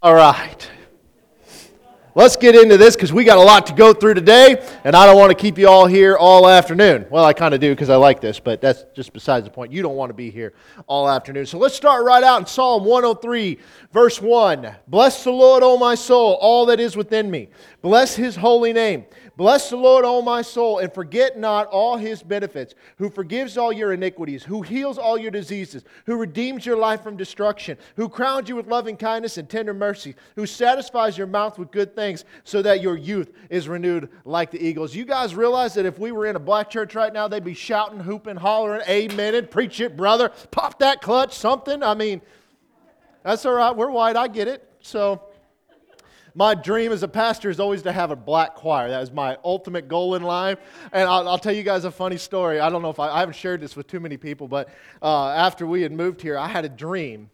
All right. Let's get into this because we got a lot to go through today, and I don't want to keep you all here all afternoon. Well, I kind of do because I like this, but that's just besides the point. You don't want to be here all afternoon. So let's start right out in Psalm 103, verse 1. Bless the Lord, O my soul, all that is within me. Bless his holy name. Bless the Lord, O my soul, and forget not all his benefits, who forgives all your iniquities, who heals all your diseases, who redeems your life from destruction, who crowns you with loving kindness and tender mercy, who satisfies your mouth with good things, so that your youth is renewed like the eagles. You guys realize that if we were in a black church right now, they'd be shouting, hooping, hollering, amen, and preach it, brother, pop that clutch, something. I mean, that's all right. We're white. I get it. So, my dream as a pastor is always to have a black choir. That is my ultimate goal in life. And I'll, I'll tell you guys a funny story. I don't know if I, I haven't shared this with too many people, but uh, after we had moved here, I had a dream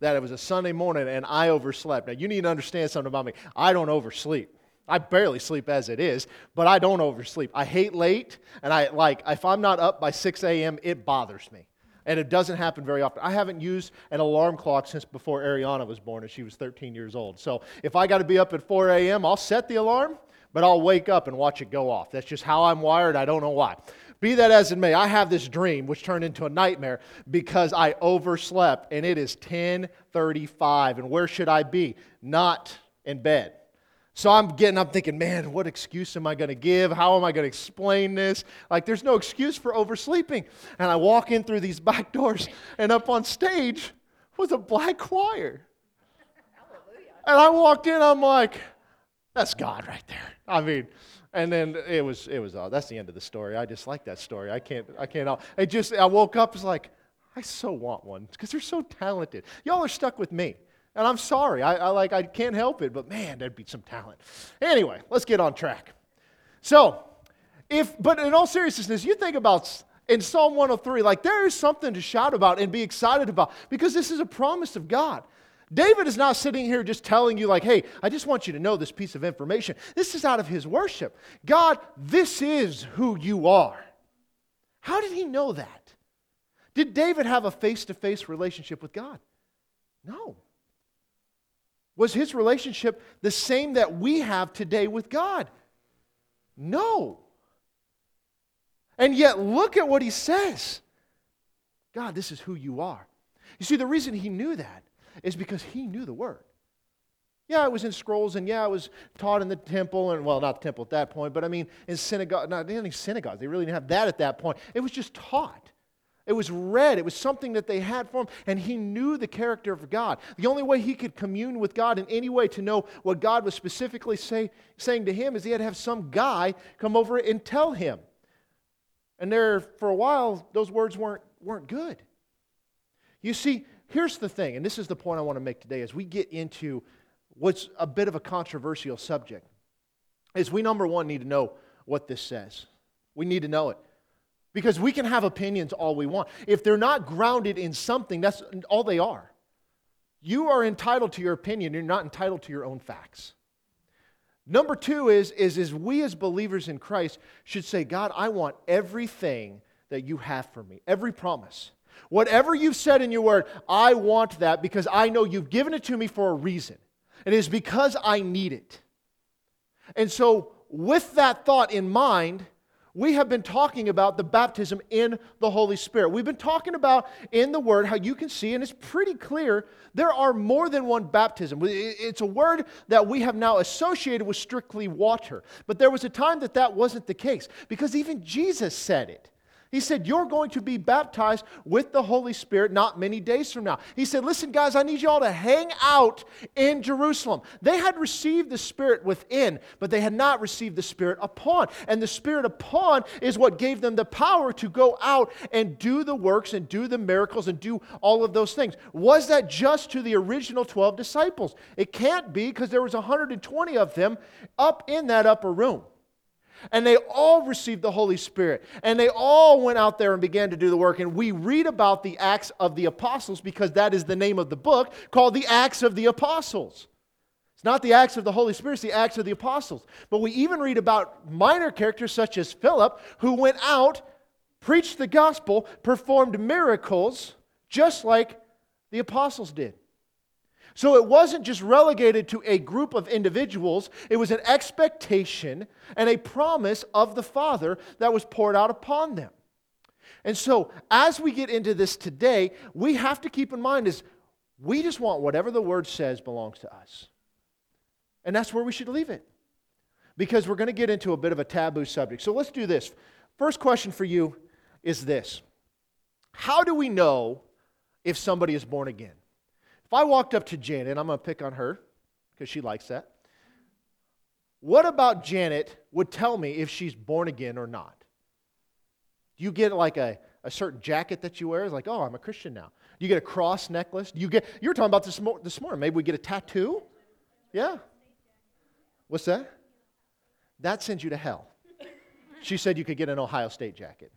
that it was a Sunday morning and I overslept. Now, you need to understand something about me. I don't oversleep. I barely sleep as it is, but I don't oversleep. I hate late, and I like if I'm not up by 6 a.m., it bothers me. And it doesn't happen very often. I haven't used an alarm clock since before Ariana was born, and she was 13 years old. So if I got to be up at 4 a.m., I'll set the alarm, but I'll wake up and watch it go off. That's just how I'm wired. I don't know why. Be that as it may, I have this dream which turned into a nightmare because I overslept, and it is 10:35. And where should I be? Not in bed. So I'm getting up thinking, man, what excuse am I going to give? How am I going to explain this? Like, there's no excuse for oversleeping. And I walk in through these back doors, and up on stage was a black choir. Hallelujah. And I walked in, I'm like, that's God right there. I mean, and then it was, it was, uh, that's the end of the story. I just like that story. I can't, I can't, I just, I woke up, it's like, I so want one because they're so talented. Y'all are stuck with me. And I'm sorry. I, I, like I can't help it, but man, that'd be some talent. Anyway, let's get on track. So, if but in all seriousness, you think about in Psalm 103, like there is something to shout about and be excited about because this is a promise of God. David is not sitting here just telling you, like, hey, I just want you to know this piece of information. This is out of his worship. God, this is who you are. How did he know that? Did David have a face to face relationship with God? No. Was his relationship the same that we have today with God? No. And yet, look at what he says God, this is who you are. You see, the reason he knew that is because he knew the word. Yeah, it was in scrolls, and yeah, it was taught in the temple, and well, not the temple at that point, but I mean, in synagogue, not any synagogues. They really didn't have that at that point. It was just taught. It was read. It was something that they had for him, and he knew the character of God. The only way he could commune with God in any way to know what God was specifically say, saying to him is he had to have some guy come over and tell him. And there, for a while, those words weren't, weren't good. You see, here's the thing, and this is the point I want to make today as we get into what's a bit of a controversial subject, is we, number one, need to know what this says. We need to know it. Because we can have opinions all we want. If they're not grounded in something, that's all they are. You are entitled to your opinion, you're not entitled to your own facts. Number two is, is, is we as believers in Christ should say, God, I want everything that you have for me, every promise. Whatever you've said in your word, I want that because I know you've given it to me for a reason. And it is because I need it. And so, with that thought in mind, we have been talking about the baptism in the Holy Spirit. We've been talking about in the Word how you can see, and it's pretty clear, there are more than one baptism. It's a word that we have now associated with strictly water. But there was a time that that wasn't the case because even Jesus said it. He said, You're going to be baptized with the Holy Spirit not many days from now. He said, Listen, guys, I need you all to hang out in Jerusalem. They had received the Spirit within, but they had not received the Spirit upon. And the Spirit upon is what gave them the power to go out and do the works and do the miracles and do all of those things. Was that just to the original 12 disciples? It can't be because there was 120 of them up in that upper room. And they all received the Holy Spirit. And they all went out there and began to do the work. And we read about the Acts of the Apostles because that is the name of the book called the Acts of the Apostles. It's not the Acts of the Holy Spirit, it's the Acts of the Apostles. But we even read about minor characters such as Philip, who went out, preached the gospel, performed miracles, just like the apostles did. So it wasn't just relegated to a group of individuals, it was an expectation and a promise of the Father that was poured out upon them. And so, as we get into this today, we have to keep in mind is we just want whatever the word says belongs to us. And that's where we should leave it. Because we're going to get into a bit of a taboo subject. So let's do this. First question for you is this How do we know if somebody is born again? If I walked up to Janet, I'm going to pick on her because she likes that. What about Janet would tell me if she's born again or not? Do you get like a, a certain jacket that you wear? It's like, oh, I'm a Christian now. Do you get a cross necklace? Do you get, you were talking about this, this morning. Maybe we get a tattoo? Yeah. What's that? That sends you to hell. She said you could get an Ohio State jacket.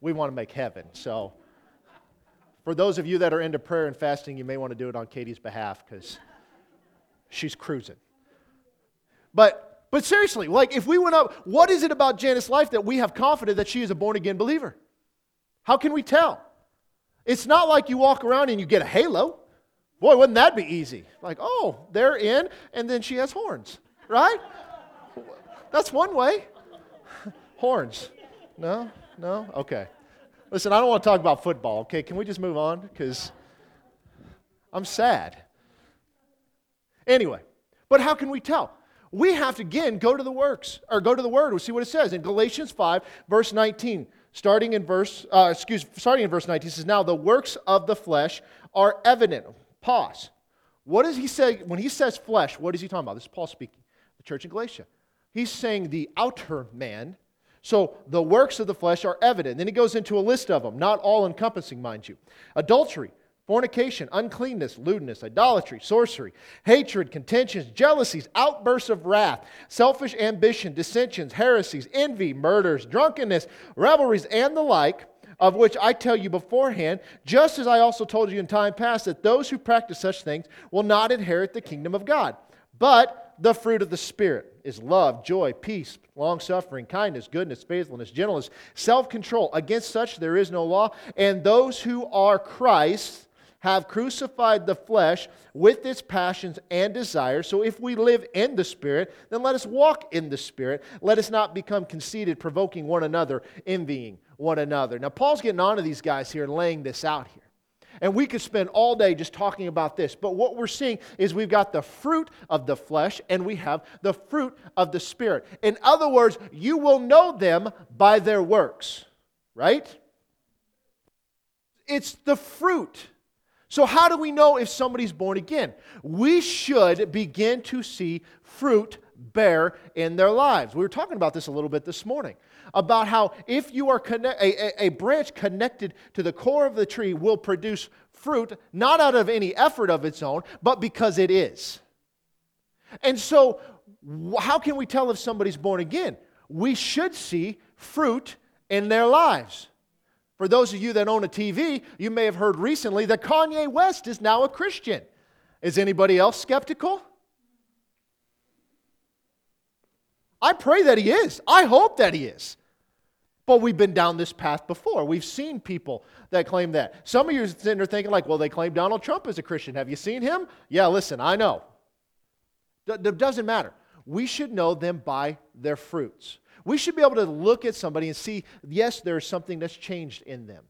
We want to make heaven, so for those of you that are into prayer and fasting, you may want to do it on Katie's behalf because she's cruising. But, but seriously, like if we went up, what is it about Janice's life that we have confidence that she is a born again believer? How can we tell? It's not like you walk around and you get a halo. Boy, wouldn't that be easy? Like, oh, they're in, and then she has horns, right? That's one way. horns. No? No? Okay. Listen, I don't want to talk about football, okay? Can we just move on? Because I'm sad. Anyway, but how can we tell? We have to again go to the works or go to the word. We'll see what it says in Galatians 5, verse 19. Starting in verse, uh, excuse, starting in verse 19, says, Now the works of the flesh are evident. Pause. What does he say when he says flesh? What is he talking about? This is Paul speaking, the church in Galatia. He's saying the outer man, so the works of the flesh are evident. Then he goes into a list of them, not all encompassing, mind you adultery, fornication, uncleanness, lewdness, idolatry, sorcery, hatred, contentions, jealousies, outbursts of wrath, selfish ambition, dissensions, heresies, envy, murders, drunkenness, revelries, and the like. Of which I tell you beforehand, just as I also told you in time past, that those who practice such things will not inherit the kingdom of God. But the fruit of the Spirit is love, joy, peace, long suffering, kindness, goodness, faithfulness, gentleness, self control. Against such there is no law. And those who are Christ have crucified the flesh with its passions and desires. So if we live in the Spirit, then let us walk in the Spirit. Let us not become conceited, provoking one another, envying one another. Now, Paul's getting on to these guys here and laying this out here. And we could spend all day just talking about this. But what we're seeing is we've got the fruit of the flesh and we have the fruit of the Spirit. In other words, you will know them by their works, right? It's the fruit. So, how do we know if somebody's born again? We should begin to see fruit bear in their lives. We were talking about this a little bit this morning about how if you are connect, a, a, a branch connected to the core of the tree will produce fruit, not out of any effort of its own, but because it is. And so, how can we tell if somebody's born again? We should see fruit in their lives. For those of you that own a TV, you may have heard recently that Kanye West is now a Christian. Is anybody else skeptical? I pray that he is. I hope that he is. But we've been down this path before. We've seen people that claim that. Some of you are sitting there thinking, like, well, they claim Donald Trump is a Christian. Have you seen him? Yeah, listen, I know. It doesn't matter. We should know them by their fruits. We should be able to look at somebody and see, yes, there's something that's changed in them.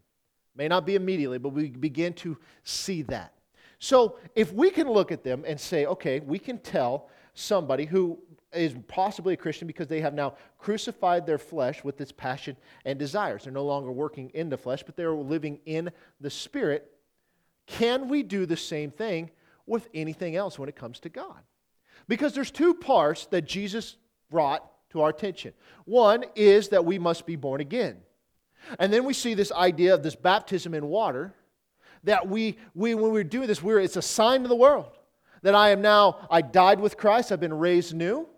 May not be immediately, but we begin to see that. So if we can look at them and say, okay, we can tell somebody who is possibly a Christian because they have now crucified their flesh with its passion and desires. They're no longer working in the flesh, but they're living in the spirit. Can we do the same thing with anything else when it comes to God? Because there's two parts that Jesus brought to our attention. One is that we must be born again. And then we see this idea of this baptism in water that we, we when we're doing this, we're, it's a sign to the world that I am now, I died with Christ, I've been raised new.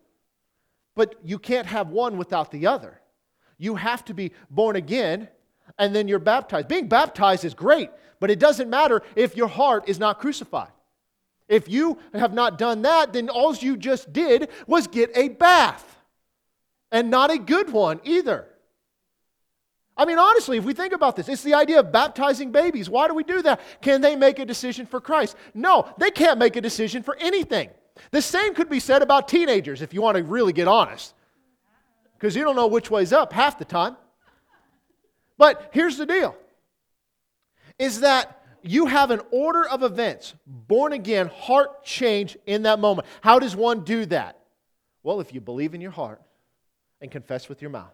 But you can't have one without the other. You have to be born again and then you're baptized. Being baptized is great, but it doesn't matter if your heart is not crucified. If you have not done that, then all you just did was get a bath and not a good one either. I mean, honestly, if we think about this, it's the idea of baptizing babies. Why do we do that? Can they make a decision for Christ? No, they can't make a decision for anything. The same could be said about teenagers if you want to really get honest, because you don't know which way's up half the time. But here's the deal is that you have an order of events, born again, heart change in that moment. How does one do that? Well, if you believe in your heart and confess with your mouth.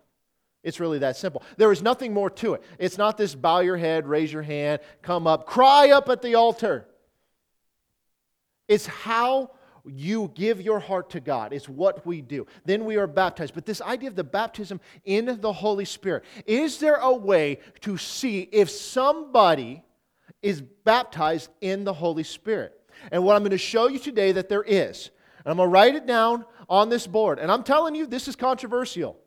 It's really that simple. There is nothing more to it. It's not this bow your head, raise your hand, come up, cry up at the altar. It's how you give your heart to God. It's what we do. Then we are baptized. But this idea of the baptism in the Holy Spirit is there a way to see if somebody is baptized in the Holy Spirit? And what I'm going to show you today that there is. And I'm going to write it down on this board. And I'm telling you, this is controversial.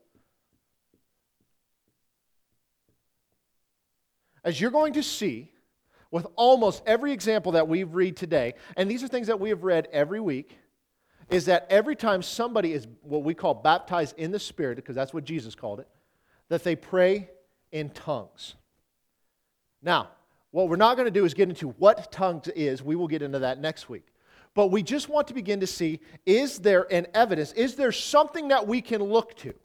As you're going to see with almost every example that we read today, and these are things that we have read every week, is that every time somebody is what we call baptized in the Spirit, because that's what Jesus called it, that they pray in tongues. Now, what we're not going to do is get into what tongues is. We will get into that next week. But we just want to begin to see is there an evidence? Is there something that we can look to?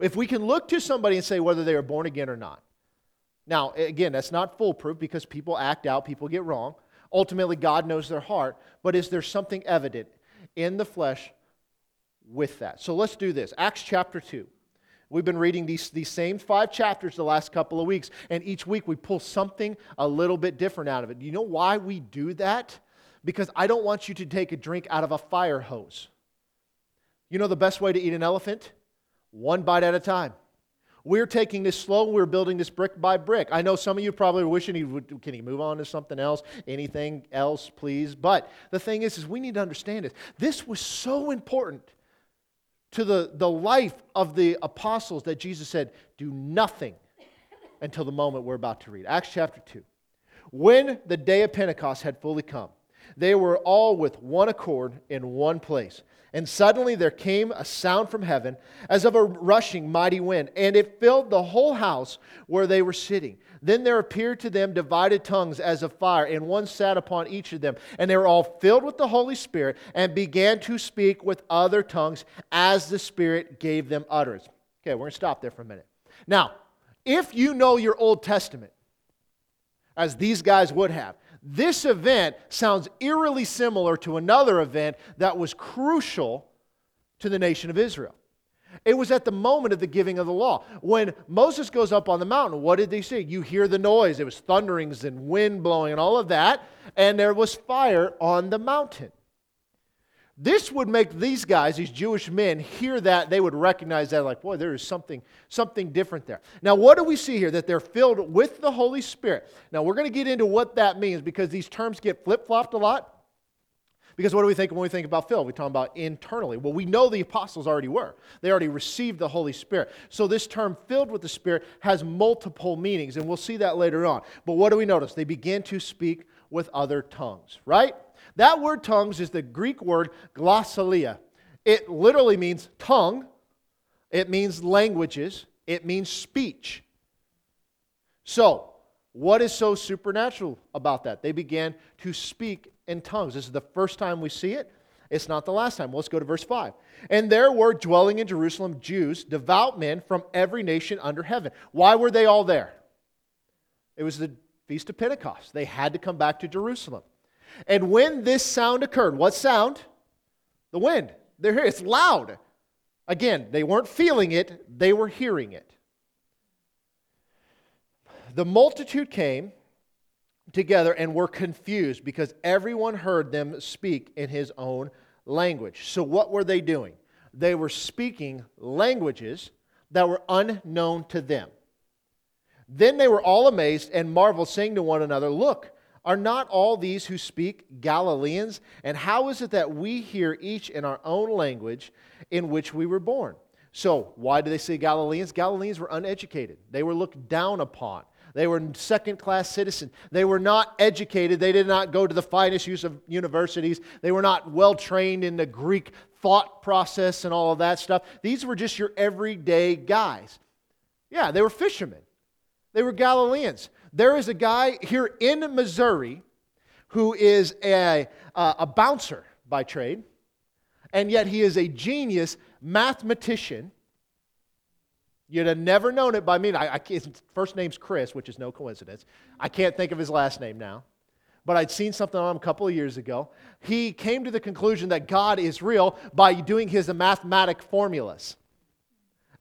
If we can look to somebody and say whether they are born again or not. Now, again, that's not foolproof because people act out, people get wrong. Ultimately, God knows their heart, but is there something evident in the flesh with that? So let's do this. Acts chapter 2. We've been reading these, these same five chapters the last couple of weeks, and each week we pull something a little bit different out of it. Do you know why we do that? Because I don't want you to take a drink out of a fire hose. You know the best way to eat an elephant? One bite at a time. We're taking this slow. We're building this brick by brick. I know some of you probably are wishing he would, can he move on to something else? Anything else, please? But the thing is, is we need to understand this. This was so important to the, the life of the apostles that Jesus said, do nothing until the moment we're about to read. Acts chapter 2. When the day of Pentecost had fully come, they were all with one accord in one place. And suddenly there came a sound from heaven as of a rushing mighty wind, and it filled the whole house where they were sitting. Then there appeared to them divided tongues as of fire, and one sat upon each of them. And they were all filled with the Holy Spirit and began to speak with other tongues as the Spirit gave them utterance. Okay, we're going to stop there for a minute. Now, if you know your Old Testament, as these guys would have, this event sounds eerily similar to another event that was crucial to the nation of Israel. It was at the moment of the giving of the law. When Moses goes up on the mountain, what did they see? You hear the noise. It was thunderings and wind blowing and all of that. And there was fire on the mountain. This would make these guys, these Jewish men, hear that. They would recognize that, like, boy, there is something, something different there. Now, what do we see here? That they're filled with the Holy Spirit. Now, we're going to get into what that means because these terms get flip flopped a lot. Because what do we think when we think about filled? We're talking about internally. Well, we know the apostles already were. They already received the Holy Spirit. So this term filled with the Spirit has multiple meanings, and we'll see that later on. But what do we notice? They begin to speak with other tongues, right? That word tongues is the Greek word glossolalia. It literally means tongue, it means languages, it means speech. So, what is so supernatural about that? They began to speak in tongues. This is the first time we see it. It's not the last time. let's go to verse 5. And there were dwelling in Jerusalem Jews, devout men from every nation under heaven. Why were they all there? It was the Feast of Pentecost. They had to come back to Jerusalem. And when this sound occurred, what sound? The wind. They're here. It's loud. Again, they weren't feeling it, they were hearing it. The multitude came together and were confused because everyone heard them speak in his own language. So, what were they doing? They were speaking languages that were unknown to them. Then they were all amazed and marveled, saying to one another, Look, are not all these who speak Galileans? And how is it that we hear each in our own language in which we were born? So, why do they say Galileans? Galileans were uneducated, they were looked down upon. They were second class citizens. They were not educated. They did not go to the finest use of universities. They were not well trained in the Greek thought process and all of that stuff. These were just your everyday guys. Yeah, they were fishermen. They were Galileans. There is a guy here in Missouri who is a, uh, a bouncer by trade, and yet he is a genius mathematician. You'd have never known it by me. I, I, his first name's Chris, which is no coincidence. I can't think of his last name now but I'd seen something on him a couple of years ago. He came to the conclusion that God is real by doing his mathematic formulas.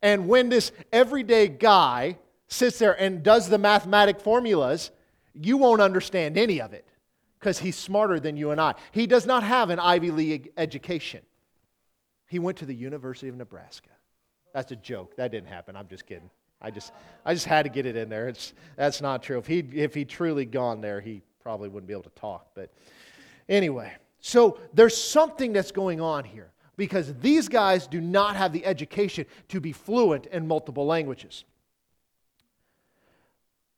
And when this everyday guy sits there and does the mathematic formulas, you won't understand any of it because he's smarter than you and I. He does not have an Ivy League education. He went to the University of Nebraska. That's a joke. That didn't happen. I'm just kidding. I just, I just had to get it in there. It's, that's not true. If he if he truly gone there, he probably wouldn't be able to talk. But anyway, so there's something that's going on here because these guys do not have the education to be fluent in multiple languages.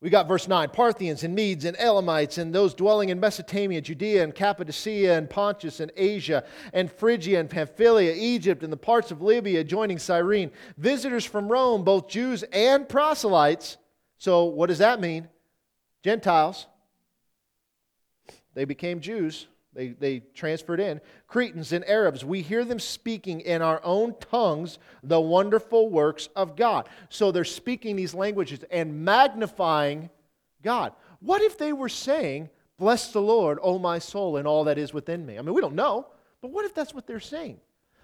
We got verse 9 Parthians and Medes and Elamites and those dwelling in Mesopotamia, Judea and Cappadocia and Pontus and Asia and Phrygia and Pamphylia, Egypt and the parts of Libya adjoining Cyrene, visitors from Rome, both Jews and proselytes. So, what does that mean? Gentiles. They became Jews. They, they transferred in. Cretans and Arabs, we hear them speaking in our own tongues the wonderful works of God. So they're speaking these languages and magnifying God. What if they were saying, Bless the Lord, O my soul, and all that is within me? I mean, we don't know, but what if that's what they're saying?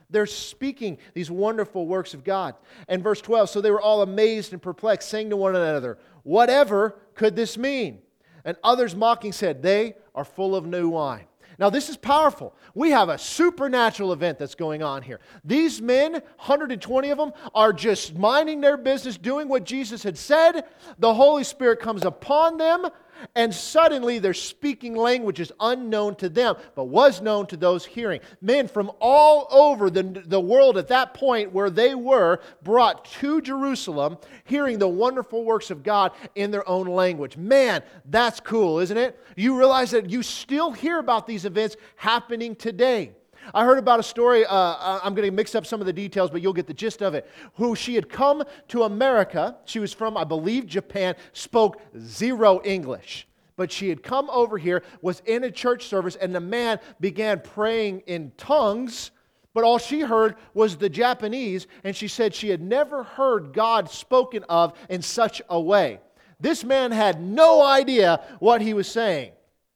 They're speaking these wonderful works of God. And verse 12, so they were all amazed and perplexed, saying to one another, Whatever could this mean? And others mocking said, They are full of new wine. Now, this is powerful. We have a supernatural event that's going on here. These men, 120 of them, are just minding their business, doing what Jesus had said. The Holy Spirit comes upon them and suddenly they're speaking languages unknown to them, but was known to those hearing. Men from all over the, the world at that point where they were brought to Jerusalem, hearing the wonderful works of God in their own language. Man, that's cool, isn't it? You realize that you still hear about these events happening today. I heard about a story, uh, I'm going to mix up some of the details, but you'll get the gist of it. Who she had come to America. She was from, I believe, Japan, spoke zero English. But she had come over here, was in a church service, and the man began praying in tongues. But all she heard was the Japanese, and she said she had never heard God spoken of in such a way. This man had no idea what he was saying.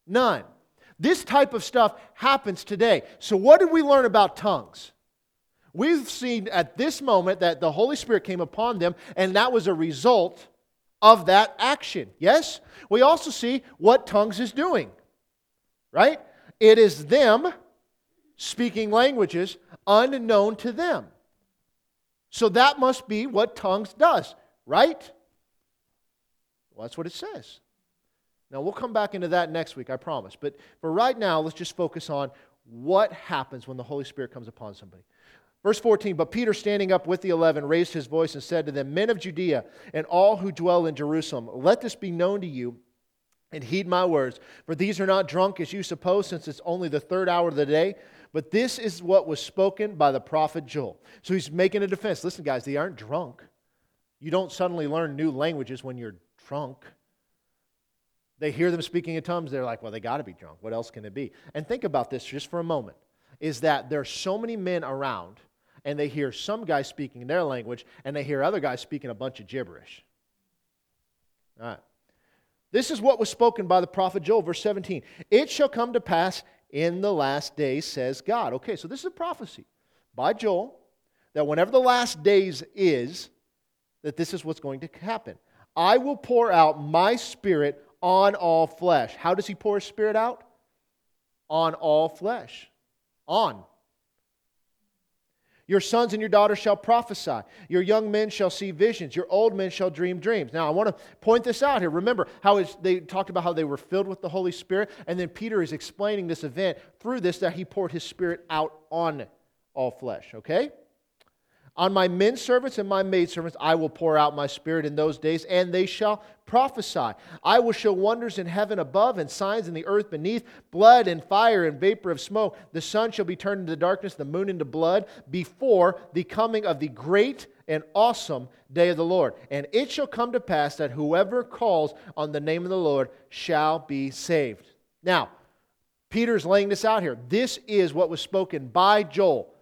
None. This type of stuff happens today. So, what did we learn about tongues? We've seen at this moment that the Holy Spirit came upon them, and that was a result of that action. Yes? We also see what tongues is doing, right? It is them speaking languages unknown to them. So that must be what tongues does, right? Well, that's what it says. Now, we'll come back into that next week, I promise. But for right now, let's just focus on what happens when the Holy Spirit comes upon somebody. Verse 14, but Peter, standing up with the eleven, raised his voice and said to them, Men of Judea and all who dwell in Jerusalem, let this be known to you and heed my words. For these are not drunk as you suppose, since it's only the third hour of the day. But this is what was spoken by the prophet Joel. So he's making a defense. Listen, guys, they aren't drunk. You don't suddenly learn new languages when you're drunk. They hear them speaking in tongues, they're like, well, they got to be drunk. What else can it be? And think about this just for a moment is that there's so many men around, and they hear some guy speaking their language, and they hear other guys speaking a bunch of gibberish. All right. This is what was spoken by the prophet Joel, verse 17. It shall come to pass in the last days, says God. Okay, so this is a prophecy by Joel that whenever the last days is, that this is what's going to happen. I will pour out my spirit on all flesh. How does he pour his spirit out? On all flesh. On. Your sons and your daughters shall prophesy. Your young men shall see visions. Your old men shall dream dreams. Now, I want to point this out here. Remember how they talked about how they were filled with the Holy Spirit, and then Peter is explaining this event through this that he poured his spirit out on all flesh, okay? On my men servants and my maidservants I will pour out my spirit in those days, and they shall prophesy. I will show wonders in heaven above and signs in the earth beneath blood and fire and vapor of smoke. The sun shall be turned into darkness, the moon into blood, before the coming of the great and awesome day of the Lord. And it shall come to pass that whoever calls on the name of the Lord shall be saved. Now, Peter's laying this out here. This is what was spoken by Joel.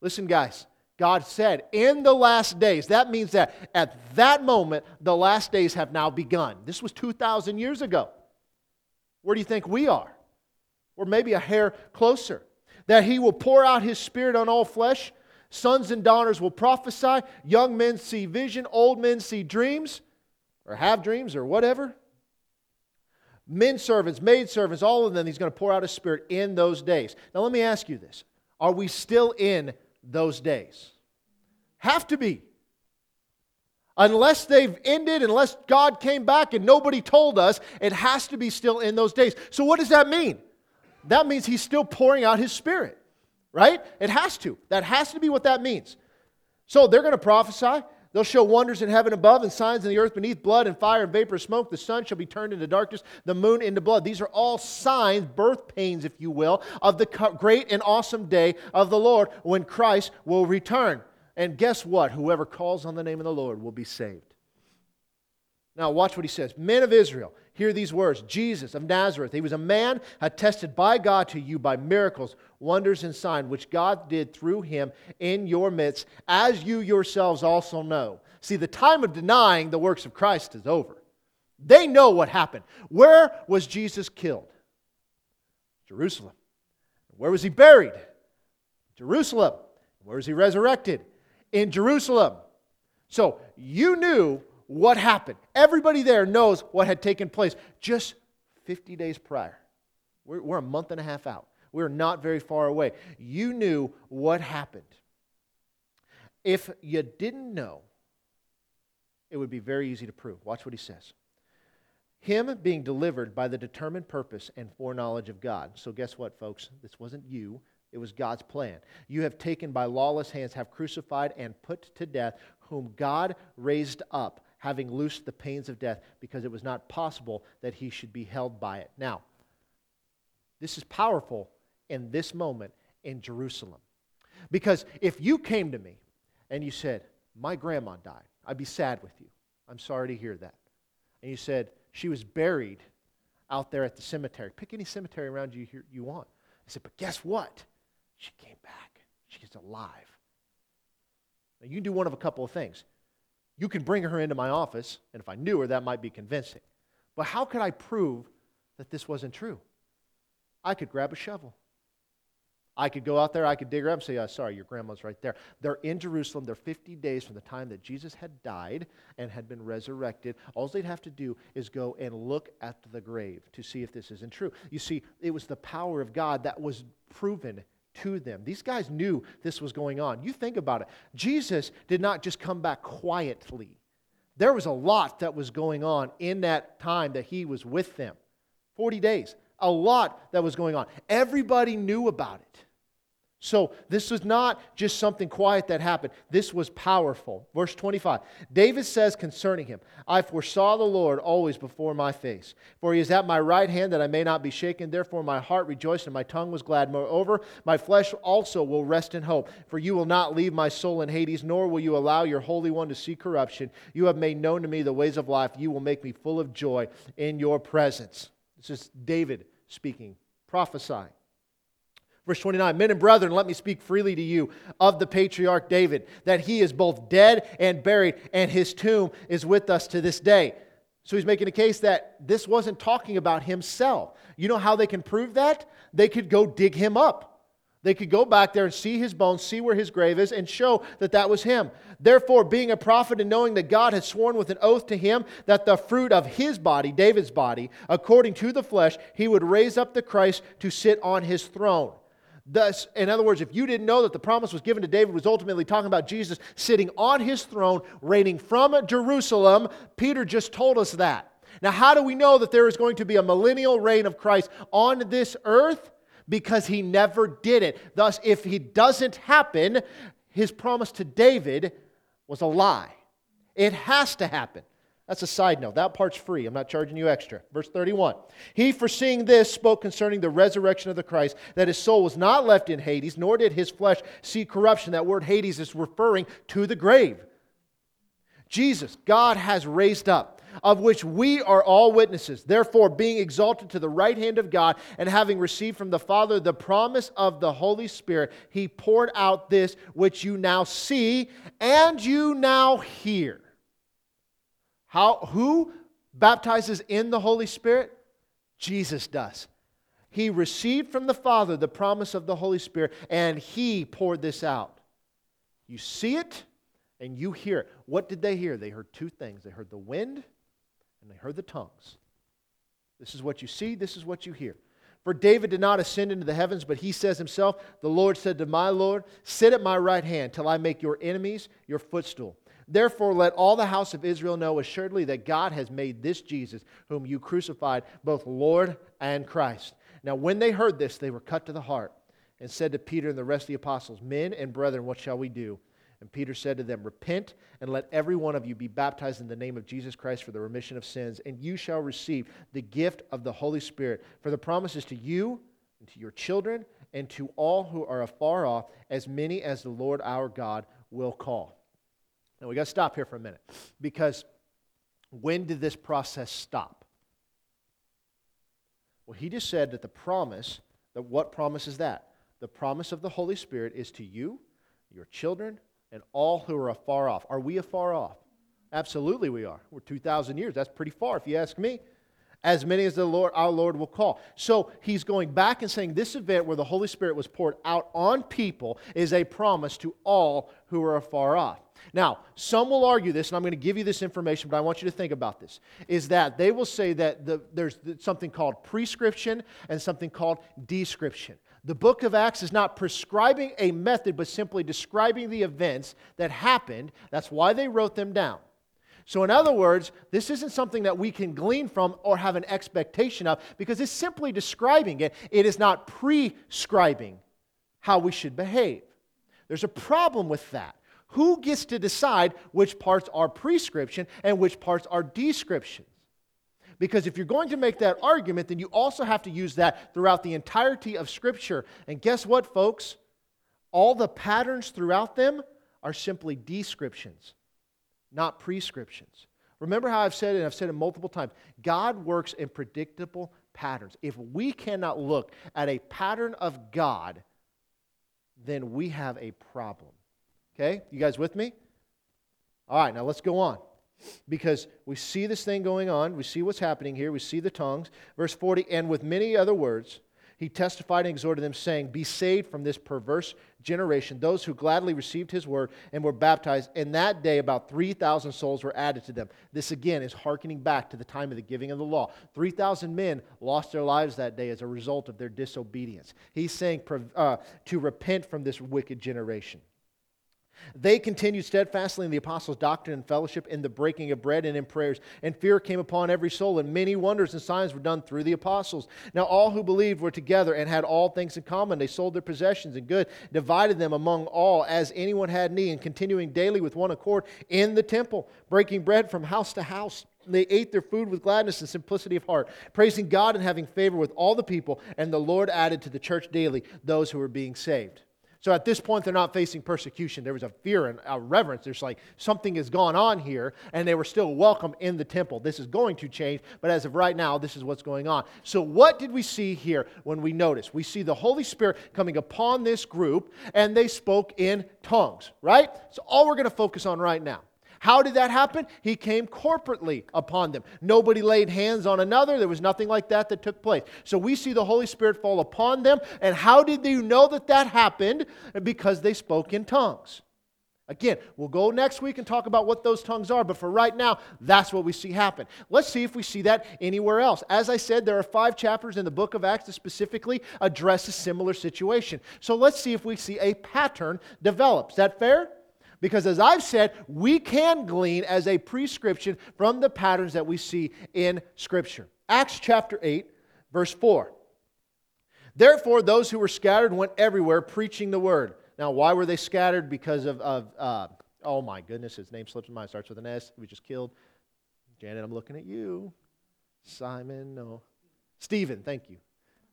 Listen, guys. God said, in the last days. That means that at that moment, the last days have now begun. This was 2,000 years ago. Where do you think we are? Or maybe a hair closer. That he will pour out his spirit on all flesh. Sons and daughters will prophesy. Young men see vision. Old men see dreams, or have dreams, or whatever. Men servants, maid servants, all of them, he's going to pour out his spirit in those days. Now, let me ask you this Are we still in those days. Have to be. Unless they've ended, unless God came back and nobody told us, it has to be still in those days. So, what does that mean? That means He's still pouring out His Spirit, right? It has to. That has to be what that means. So, they're going to prophesy. They'll show wonders in heaven above and signs in the earth beneath blood and fire and vapor smoke. The sun shall be turned into darkness, the moon into blood. These are all signs, birth pains, if you will, of the great and awesome day of the Lord when Christ will return. And guess what? Whoever calls on the name of the Lord will be saved. Now, watch what he says. Men of Israel, hear these words Jesus of Nazareth, he was a man attested by God to you by miracles, wonders, and signs, which God did through him in your midst, as you yourselves also know. See, the time of denying the works of Christ is over. They know what happened. Where was Jesus killed? Jerusalem. Where was he buried? Jerusalem. Where was he resurrected? In Jerusalem. So you knew what happened. Everybody there knows what had taken place just 50 days prior. We're, we're a month and a half out. We're not very far away. You knew what happened. If you didn't know, it would be very easy to prove. Watch what he says. Him being delivered by the determined purpose and foreknowledge of God. So, guess what, folks? This wasn't you, it was God's plan. You have taken by lawless hands, have crucified and put to death, whom God raised up having loosed the pains of death, because it was not possible that he should be held by it. Now, this is powerful in this moment in Jerusalem. Because if you came to me and you said, My grandma died, I'd be sad with you. I'm sorry to hear that. And you said, She was buried out there at the cemetery. Pick any cemetery around you you want. I said, But guess what? She came back. She's alive. Now, you can do one of a couple of things. You can bring her into my office, and if I knew her, that might be convincing. But how could I prove that this wasn't true? I could grab a shovel. I could go out there, I could dig her up and say, oh, sorry, your grandma's right there. They're in Jerusalem. They're 50 days from the time that Jesus had died and had been resurrected. All they'd have to do is go and look at the grave to see if this isn't true. You see, it was the power of God that was proven to them. These guys knew this was going on. You think about it. Jesus did not just come back quietly, there was a lot that was going on in that time that he was with them 40 days. A lot that was going on. Everybody knew about it. So this was not just something quiet that happened. This was powerful. Verse 25. David says concerning him, I foresaw the Lord always before my face. For he is at my right hand that I may not be shaken. Therefore my heart rejoiced and my tongue was glad. Moreover, my flesh also will rest in hope. For you will not leave my soul in Hades, nor will you allow your Holy One to see corruption. You have made known to me the ways of life. You will make me full of joy in your presence. This is David speaking, prophesying. Verse 29 Men and brethren, let me speak freely to you of the patriarch David, that he is both dead and buried, and his tomb is with us to this day. So he's making a case that this wasn't talking about himself. You know how they can prove that? They could go dig him up. They could go back there and see his bones, see where his grave is, and show that that was him. Therefore, being a prophet and knowing that God had sworn with an oath to him that the fruit of his body, David's body, according to the flesh, he would raise up the Christ to sit on his throne. Thus, in other words, if you didn't know that the promise was given to David was ultimately talking about Jesus sitting on his throne, reigning from Jerusalem, Peter just told us that. Now, how do we know that there is going to be a millennial reign of Christ on this earth? Because he never did it. Thus, if he doesn't happen, his promise to David was a lie. It has to happen. That's a side note. That part's free. I'm not charging you extra. Verse 31. He, foreseeing this, spoke concerning the resurrection of the Christ, that his soul was not left in Hades, nor did his flesh see corruption. That word Hades is referring to the grave. Jesus, God has raised up, of which we are all witnesses. Therefore, being exalted to the right hand of God, and having received from the Father the promise of the Holy Spirit, he poured out this which you now see and you now hear. How, who baptizes in the Holy Spirit? Jesus does. He received from the Father the promise of the Holy Spirit, and He poured this out. You see it, and you hear it. What did they hear? They heard two things they heard the wind, and they heard the tongues. This is what you see, this is what you hear. For David did not ascend into the heavens, but he says himself, The Lord said to my Lord, Sit at my right hand till I make your enemies your footstool. Therefore, let all the house of Israel know assuredly that God has made this Jesus, whom you crucified, both Lord and Christ. Now, when they heard this, they were cut to the heart and said to Peter and the rest of the apostles, Men and brethren, what shall we do? And Peter said to them, Repent and let every one of you be baptized in the name of Jesus Christ for the remission of sins, and you shall receive the gift of the Holy Spirit. For the promise is to you and to your children and to all who are afar off, as many as the Lord our God will call. Now we got to stop here for a minute because when did this process stop? Well, he just said that the promise, that what promise is that? The promise of the Holy Spirit is to you, your children, and all who are afar off. Are we afar off? Absolutely we are. We're 2,000 years. That's pretty far if you ask me as many as the Lord, our Lord will call. So he's going back and saying this event where the Holy Spirit was poured out on people is a promise to all who are afar off. Now, some will argue this, and I'm going to give you this information, but I want you to think about this. Is that they will say that the, there's something called prescription and something called description. The book of Acts is not prescribing a method, but simply describing the events that happened. That's why they wrote them down. So, in other words, this isn't something that we can glean from or have an expectation of because it's simply describing it. It is not prescribing how we should behave. There's a problem with that. Who gets to decide which parts are prescription and which parts are descriptions? Because if you're going to make that argument, then you also have to use that throughout the entirety of Scripture. And guess what, folks? All the patterns throughout them are simply descriptions not prescriptions. Remember how I've said it, and I've said it multiple times God works in predictable patterns. If we cannot look at a pattern of God, then we have a problem. Okay? You guys with me? All right, now let's go on. Because we see this thing going on. We see what's happening here. We see the tongues. Verse 40, and with many other words, he testified and exhorted them, saying, Be saved from this perverse generation. Those who gladly received his word and were baptized, in that day about 3,000 souls were added to them. This again is hearkening back to the time of the giving of the law. 3,000 men lost their lives that day as a result of their disobedience. He's saying uh, to repent from this wicked generation. They continued steadfastly in the apostles' doctrine and fellowship, in the breaking of bread and in prayers. And fear came upon every soul, and many wonders and signs were done through the apostles. Now all who believed were together and had all things in common. They sold their possessions and good, divided them among all as anyone had need, and continuing daily with one accord in the temple, breaking bread from house to house. They ate their food with gladness and simplicity of heart, praising God and having favor with all the people. And the Lord added to the church daily those who were being saved. So at this point, they're not facing persecution. There was a fear and a reverence. There's like something has gone on here, and they were still welcome in the temple. This is going to change, but as of right now, this is what's going on. So, what did we see here when we notice? We see the Holy Spirit coming upon this group, and they spoke in tongues, right? So, all we're going to focus on right now. How did that happen? He came corporately upon them. Nobody laid hands on another. There was nothing like that that took place. So we see the Holy Spirit fall upon them. And how did they know that that happened? Because they spoke in tongues. Again, we'll go next week and talk about what those tongues are, but for right now, that's what we see happen. Let's see if we see that anywhere else. As I said, there are five chapters in the book of Acts that specifically address a similar situation. So let's see if we see a pattern develop. Is that fair? Because as I've said, we can glean as a prescription from the patterns that we see in Scripture. Acts chapter 8, verse 4. Therefore, those who were scattered went everywhere preaching the word. Now, why were they scattered? Because of, of uh, oh my goodness, his name slips in my mind. Starts with an S. He was just killed. Janet, I'm looking at you. Simon, no. Stephen, thank you.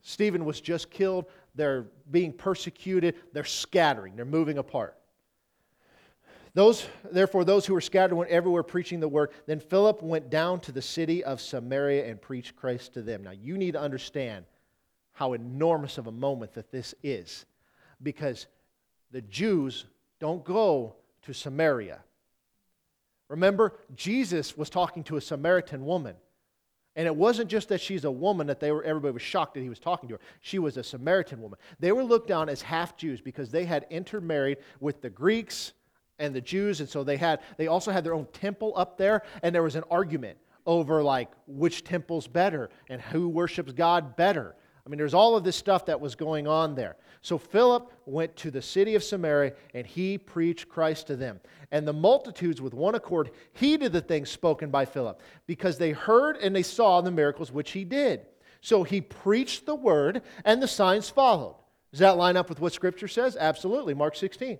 Stephen was just killed. They're being persecuted. They're scattering. They're moving apart. Those, therefore, those who were scattered went everywhere preaching the word. Then Philip went down to the city of Samaria and preached Christ to them. Now, you need to understand how enormous of a moment that this is because the Jews don't go to Samaria. Remember, Jesus was talking to a Samaritan woman. And it wasn't just that she's a woman that they were, everybody was shocked that he was talking to her. She was a Samaritan woman. They were looked down as half Jews because they had intermarried with the Greeks and the Jews, and so they had they also had their own temple up there, and there was an argument over like which temple's better and who worships God better. I mean, there's all of this stuff that was going on there. So Philip went to the city of Samaria and he preached Christ to them. And the multitudes, with one accord, heeded the things spoken by Philip because they heard and they saw the miracles which he did. So he preached the word and the signs followed. Does that line up with what Scripture says? Absolutely. Mark 16.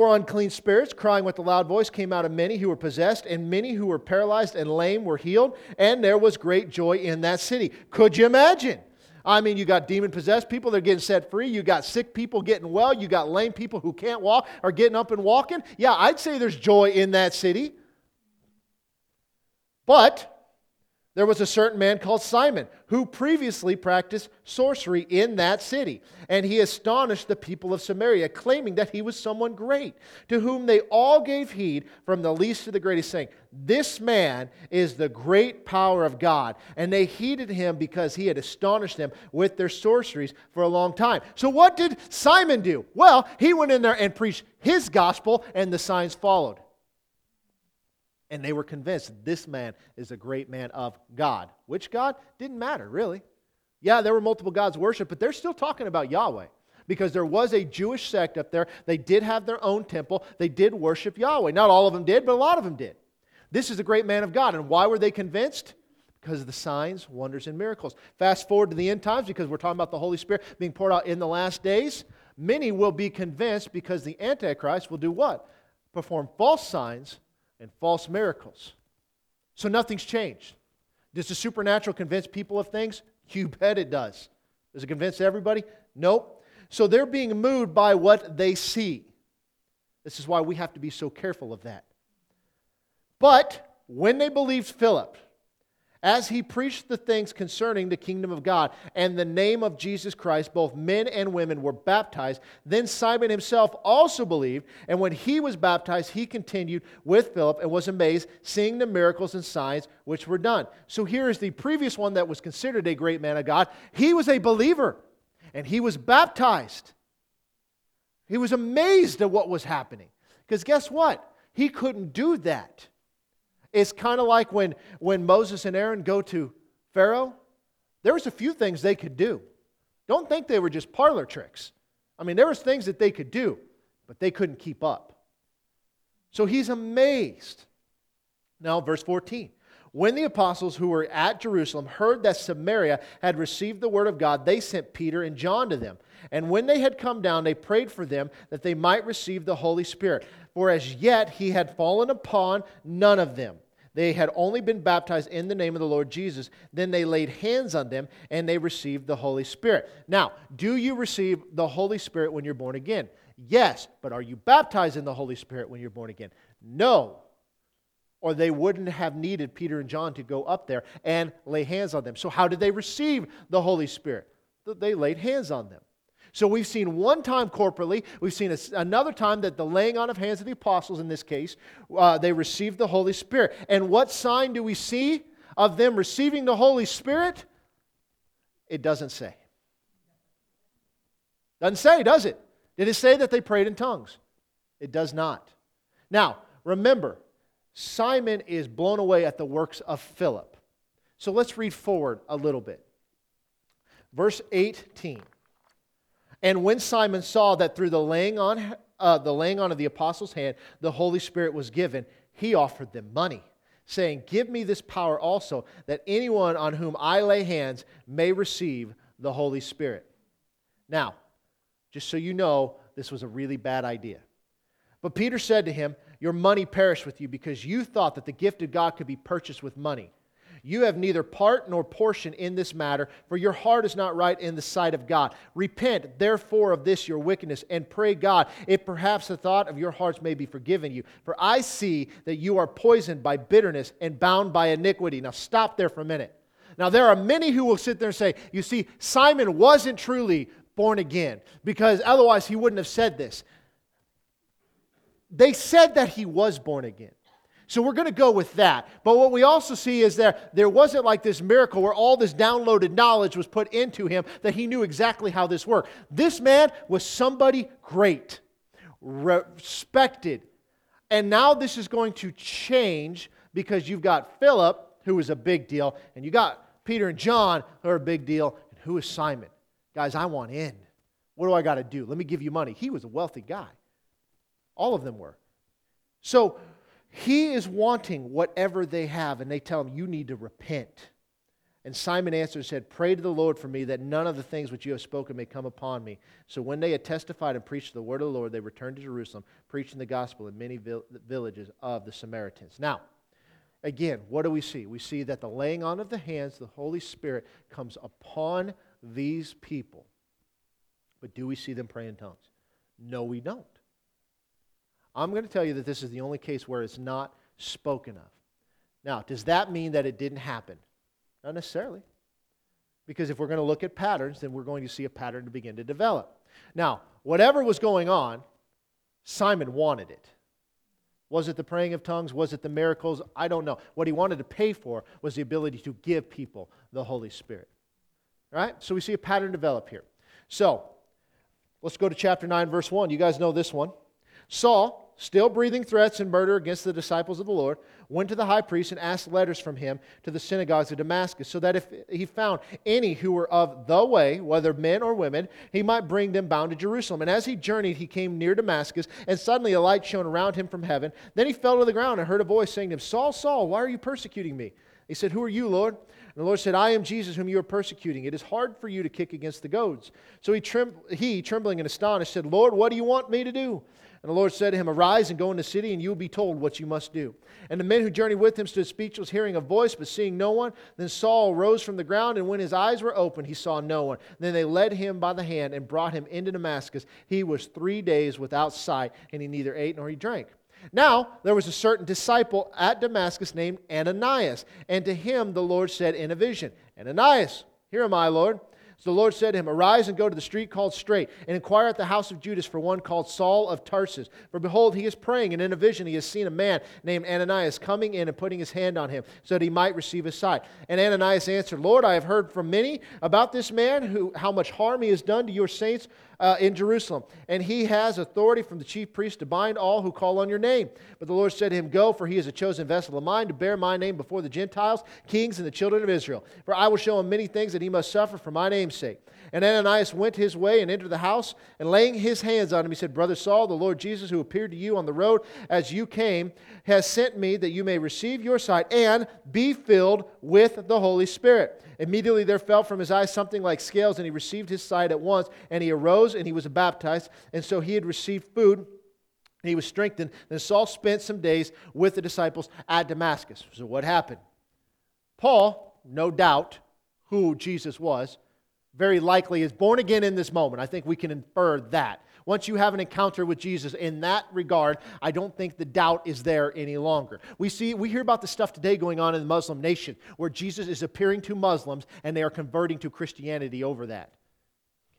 For unclean spirits, crying with a loud voice, came out of many who were possessed, and many who were paralyzed and lame were healed, and there was great joy in that city. Could you imagine? I mean, you got demon possessed people that are getting set free. You got sick people getting well. You got lame people who can't walk are getting up and walking. Yeah, I'd say there's joy in that city. But there was a certain man called Simon who previously practiced sorcery in that city. And he astonished the people of Samaria, claiming that he was someone great, to whom they all gave heed, from the least to the greatest, saying, This man is the great power of God. And they heeded him because he had astonished them with their sorceries for a long time. So, what did Simon do? Well, he went in there and preached his gospel, and the signs followed. And they were convinced this man is a great man of God. Which God? Didn't matter, really. Yeah, there were multiple gods worshiped, but they're still talking about Yahweh because there was a Jewish sect up there. They did have their own temple, they did worship Yahweh. Not all of them did, but a lot of them did. This is a great man of God. And why were they convinced? Because of the signs, wonders, and miracles. Fast forward to the end times because we're talking about the Holy Spirit being poured out in the last days. Many will be convinced because the Antichrist will do what? Perform false signs and false miracles. So nothing's changed. Does the supernatural convince people of things? You bet it does. Does it convince everybody? Nope. So they're being moved by what they see. This is why we have to be so careful of that. But when they believed Philip, as he preached the things concerning the kingdom of God and the name of Jesus Christ, both men and women were baptized. Then Simon himself also believed, and when he was baptized, he continued with Philip and was amazed, seeing the miracles and signs which were done. So here is the previous one that was considered a great man of God. He was a believer, and he was baptized. He was amazed at what was happening. Because guess what? He couldn't do that. It's kind of like when, when Moses and Aaron go to Pharaoh, there was a few things they could do. Don't think they were just parlor tricks. I mean, there was things that they could do, but they couldn't keep up. So he's amazed. Now, verse 14. When the apostles who were at Jerusalem heard that Samaria had received the word of God, they sent Peter and John to them. And when they had come down, they prayed for them that they might receive the Holy Spirit. For as yet he had fallen upon none of them. They had only been baptized in the name of the Lord Jesus. Then they laid hands on them and they received the Holy Spirit. Now, do you receive the Holy Spirit when you're born again? Yes, but are you baptized in the Holy Spirit when you're born again? No. Or they wouldn't have needed Peter and John to go up there and lay hands on them. So, how did they receive the Holy Spirit? They laid hands on them. So we've seen one time corporately, we've seen a, another time that the laying on of hands of the apostles in this case, uh, they received the Holy Spirit. And what sign do we see of them receiving the Holy Spirit? It doesn't say. Doesn't say, does it? Did it say that they prayed in tongues? It does not. Now, remember, Simon is blown away at the works of Philip. So let's read forward a little bit. Verse 18. And when Simon saw that through the laying on, uh, the laying on of the apostles' hand, the Holy Spirit was given, he offered them money, saying, Give me this power also, that anyone on whom I lay hands may receive the Holy Spirit. Now, just so you know, this was a really bad idea. But Peter said to him, Your money perished with you because you thought that the gift of God could be purchased with money. You have neither part nor portion in this matter, for your heart is not right in the sight of God. Repent, therefore, of this your wickedness, and pray God, if perhaps the thought of your hearts may be forgiven you. For I see that you are poisoned by bitterness and bound by iniquity. Now, stop there for a minute. Now, there are many who will sit there and say, You see, Simon wasn't truly born again, because otherwise he wouldn't have said this. They said that he was born again. So we're going to go with that. But what we also see is that there wasn't like this miracle where all this downloaded knowledge was put into him that he knew exactly how this worked. This man was somebody great, respected. And now this is going to change because you've got Philip, who is a big deal, and you got Peter and John, who are a big deal. And who is Simon? Guys, I want in. What do I got to do? Let me give you money. He was a wealthy guy. All of them were. So he is wanting whatever they have, and they tell him, You need to repent. And Simon answered and said, Pray to the Lord for me that none of the things which you have spoken may come upon me. So when they had testified and preached the word of the Lord, they returned to Jerusalem, preaching the gospel in many villages of the Samaritans. Now, again, what do we see? We see that the laying on of the hands, the Holy Spirit, comes upon these people. But do we see them pray in tongues? No, we don't. I'm going to tell you that this is the only case where it's not spoken of. Now, does that mean that it didn't happen? Not necessarily. Because if we're going to look at patterns, then we're going to see a pattern to begin to develop. Now, whatever was going on, Simon wanted it. Was it the praying of tongues? Was it the miracles? I don't know. What he wanted to pay for was the ability to give people the Holy Spirit. All right? So we see a pattern develop here. So, let's go to chapter 9, verse 1. You guys know this one. Saul, still breathing threats and murder against the disciples of the Lord, went to the high priest and asked letters from him to the synagogues of Damascus, so that if he found any who were of the way, whether men or women, he might bring them bound to Jerusalem. And as he journeyed, he came near Damascus, and suddenly a light shone around him from heaven. Then he fell to the ground and heard a voice saying to him, Saul, Saul, why are you persecuting me? He said, Who are you, Lord? And the Lord said, I am Jesus whom you are persecuting. It is hard for you to kick against the goads. So he, trem- he trembling and astonished, said, Lord, what do you want me to do? And the Lord said to him, Arise and go into the city, and you will be told what you must do. And the men who journeyed with him stood speechless, hearing a voice, but seeing no one. Then Saul rose from the ground, and when his eyes were opened, he saw no one. Then they led him by the hand and brought him into Damascus. He was three days without sight, and he neither ate nor he drank. Now, there was a certain disciple at Damascus named Ananias, and to him the Lord said in a vision, Ananias, here am I, Lord. So the Lord said to him, Arise and go to the street called Straight, and inquire at the house of Judas for one called Saul of Tarsus. For behold, he is praying, and in a vision he has seen a man named Ananias coming in and putting his hand on him, so that he might receive his sight. And Ananias answered, Lord, I have heard from many about this man, who how much harm he has done to your saints uh, in Jerusalem. And he has authority from the chief priest to bind all who call on your name. But the Lord said to him, Go, for he is a chosen vessel of mine to bear my name before the Gentiles, kings, and the children of Israel. For I will show him many things that he must suffer for my name's sake. And Ananias went his way and entered the house, and laying his hands on him, he said, Brother Saul, the Lord Jesus, who appeared to you on the road as you came, has sent me that you may receive your sight and be filled with the Holy Spirit. Immediately there fell from his eyes something like scales, and he received his sight at once, and he arose and he was baptized. And so he had received food. He was strengthened. Then Saul spent some days with the disciples at Damascus. So, what happened? Paul, no doubt who Jesus was, very likely is born again in this moment. I think we can infer that. Once you have an encounter with Jesus in that regard, I don't think the doubt is there any longer. We see we hear about the stuff today going on in the Muslim nation where Jesus is appearing to Muslims and they are converting to Christianity over that.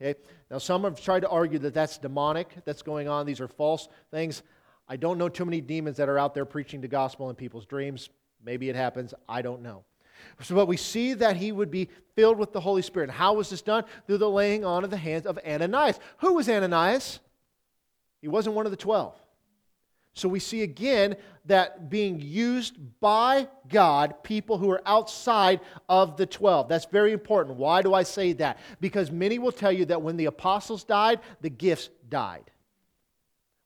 Okay? Now some have tried to argue that that's demonic that's going on. These are false things. I don't know too many demons that are out there preaching the gospel in people's dreams. Maybe it happens. I don't know. So, but we see that he would be filled with the Holy Spirit. How was this done? Through the laying on of the hands of Ananias. Who was Ananias? He wasn't one of the twelve. So we see again that being used by God, people who are outside of the 12. That's very important. Why do I say that? Because many will tell you that when the apostles died, the gifts died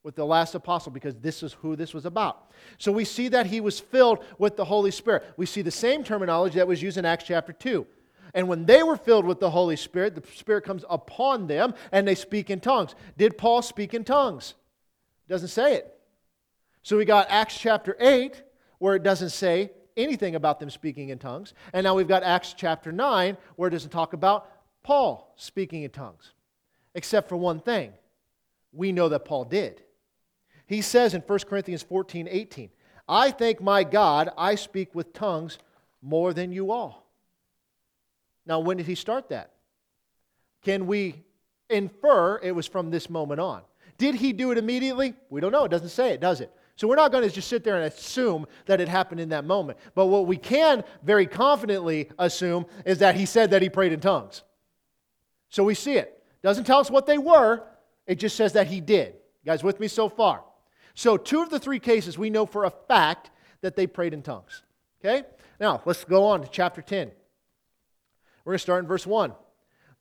with the last apostle because this is who this was about. So we see that he was filled with the Holy Spirit. We see the same terminology that was used in Acts chapter 2. And when they were filled with the Holy Spirit, the Spirit comes upon them and they speak in tongues. Did Paul speak in tongues? Doesn't say it. So we got Acts chapter 8, where it doesn't say anything about them speaking in tongues. And now we've got Acts chapter 9, where it doesn't talk about Paul speaking in tongues, except for one thing. We know that Paul did. He says in 1 Corinthians 14 18, I thank my God I speak with tongues more than you all. Now, when did he start that? Can we infer it was from this moment on? Did he do it immediately? We don't know. It doesn't say it, does it? So we're not going to just sit there and assume that it happened in that moment. But what we can very confidently assume is that he said that he prayed in tongues. So we see it. Doesn't tell us what they were, it just says that he did. You guys with me so far? So, two of the three cases we know for a fact that they prayed in tongues. Okay? Now, let's go on to chapter 10. We're going to start in verse 1.